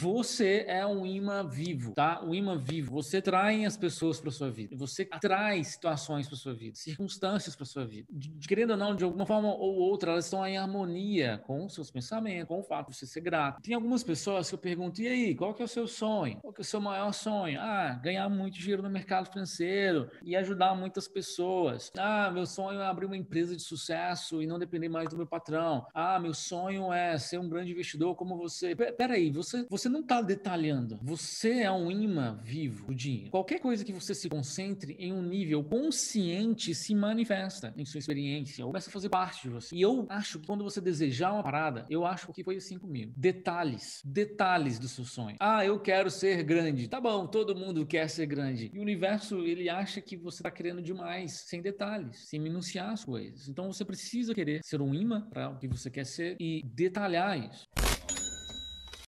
Você é um imã vivo, tá? Um imã vivo. Você atrai as pessoas para sua vida. Você atrai situações para sua vida, circunstâncias para sua vida. De, querendo ou não, de alguma forma ou outra, elas estão em harmonia com os seus pensamentos, com o fato de você ser grato. Tem algumas pessoas que eu pergunto: e aí, qual que é o seu sonho? Qual que é o seu maior sonho? Ah, ganhar muito dinheiro no mercado financeiro e ajudar muitas pessoas. Ah, meu sonho é abrir uma empresa de sucesso e não depender mais do meu patrão. Ah, meu sonho é ser um grande investidor como você. P peraí, você, você não está detalhando. Você é um imã vivo do dinheiro. Qualquer coisa que você se concentre em um nível consciente se manifesta em sua experiência, começa a fazer parte de você. E eu acho que quando você desejar uma parada, eu acho que foi assim comigo. Detalhes, detalhes do seu sonho. Ah, eu quero ser grande. Tá bom, todo mundo quer ser grande. E o universo, ele acha que você está querendo demais, sem detalhes, sem minuciar as coisas. Então você precisa querer ser um imã para o que você quer ser e detalhar isso.